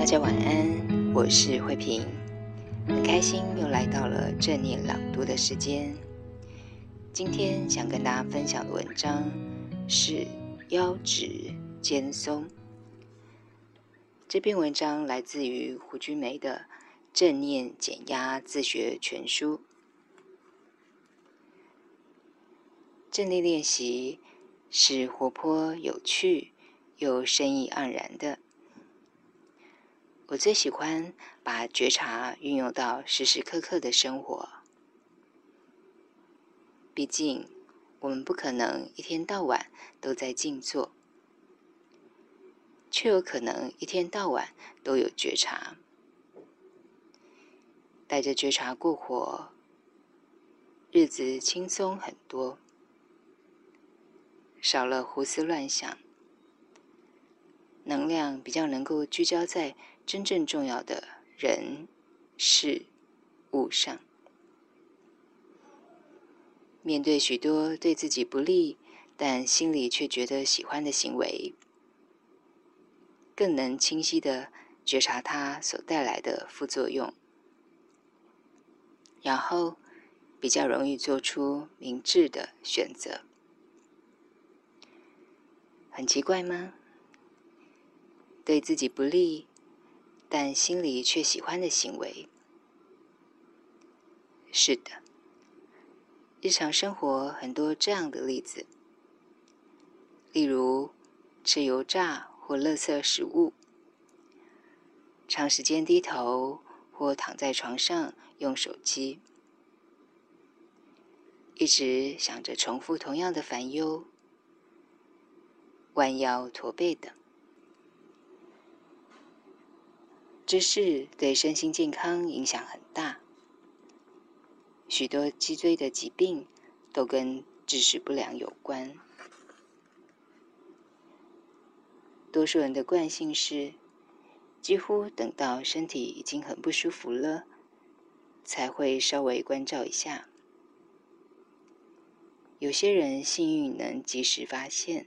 大家晚安，我是慧萍，很开心又来到了正念朗读的时间。今天想跟大家分享的文章是腰直肩松。这篇文章来自于胡君梅的《正念减压自学全书》。正念练习是活泼有趣又深意盎然的。我最喜欢把觉察运用到时时刻刻的生活。毕竟，我们不可能一天到晚都在静坐，却有可能一天到晚都有觉察。带着觉察过活，日子轻松很多，少了胡思乱想，能量比较能够聚焦在真正重要的人、事、物上，面对许多对自己不利，但心里却觉得喜欢的行为，更能清晰地觉察它所带来的副作用，然后比较容易做出明智的选择。很奇怪吗？对自己不利。但心里却喜欢的行为，是的，日常生活很多这样的例子，例如吃油炸或垃圾食物，长时间低头或躺在床上用手机，一直想着重复同样的烦忧，弯腰驼背等。姿势对身心健康影响很大，许多脊椎的疾病都跟姿势不良有关。多数人的惯性是，几乎等到身体已经很不舒服了，才会稍微关照一下。有些人幸运能及时发现，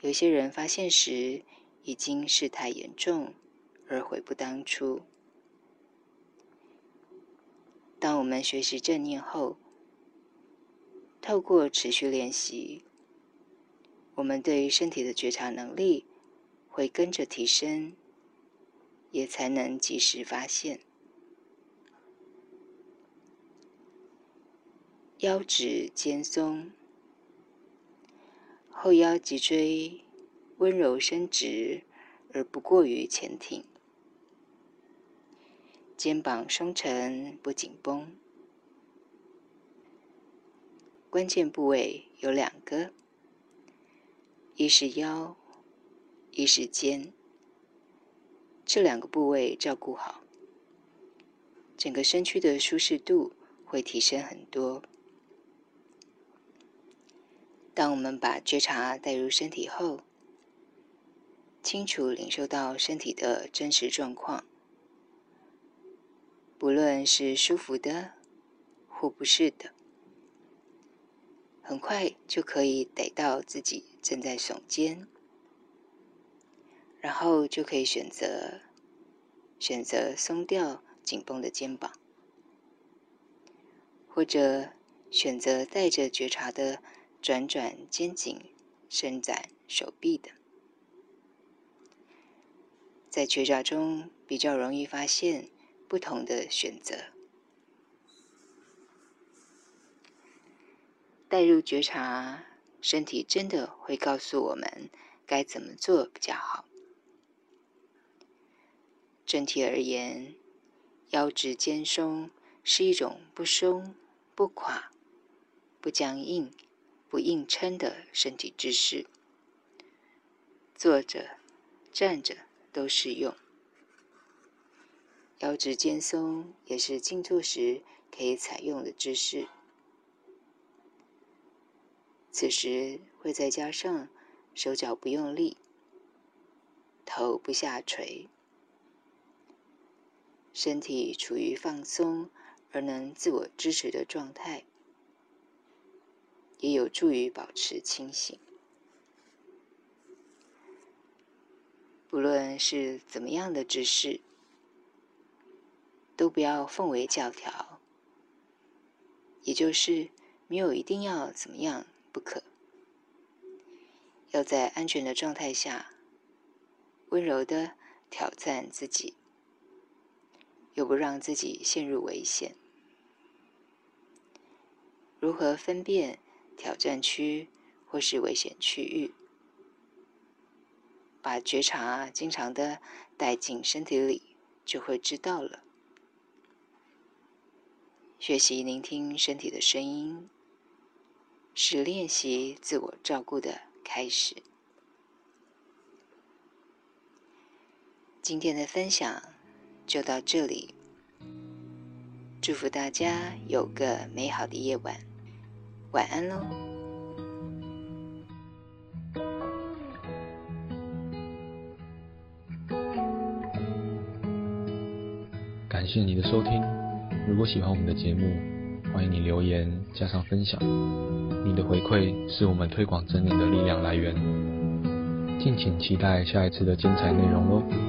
有些人发现时，已经事态严重，而悔不当初。当我们学习正念后，透过持续练习，我们对身体的觉察能力会跟着提升，也才能及时发现。腰直肩松，后腰脊椎。温柔伸直，而不过于前挺；肩膀松沉，不紧绷。关键部位有两个：一是腰，一是肩。这两个部位照顾好，整个身躯的舒适度会提升很多。当我们把觉察带入身体后，清楚领受到身体的真实状况，不论是舒服的或不是的，很快就可以逮到自己正在耸肩，然后就可以选择选择松掉紧绷的肩膀，或者选择带着觉察的转转肩颈、伸展手臂的。在觉察中比较容易发现不同的选择。带入觉察，身体真的会告诉我们该怎么做比较好。整体而言，腰直肩松是一种不松、不垮、不僵硬、不硬撑的身体姿势。坐着、站着都适用。腰直肩松也是静坐时可以采用的姿势。此时会再加上手脚不用力，头不下垂，身体处于放松而能自我支持的状态，也有助于保持清醒。不论是怎么样的姿势，都不要奉为教条，也就是没有一定要怎么样不可。要在安全的状态下，温柔的挑战自己，又不让自己陷入危险。如何分辨挑战区或是危险区域？把觉察经常的带进身体里，就会知道了。学习聆听身体的声音，是练习自我照顾的开始。今天的分享就到这里，祝福大家有个美好的夜晚，晚安喽。感谢你的收听。如果喜欢我们的节目，欢迎你留言加上分享，你的回馈是我们推广正念的力量来源。敬请期待下一次的精彩内容哦。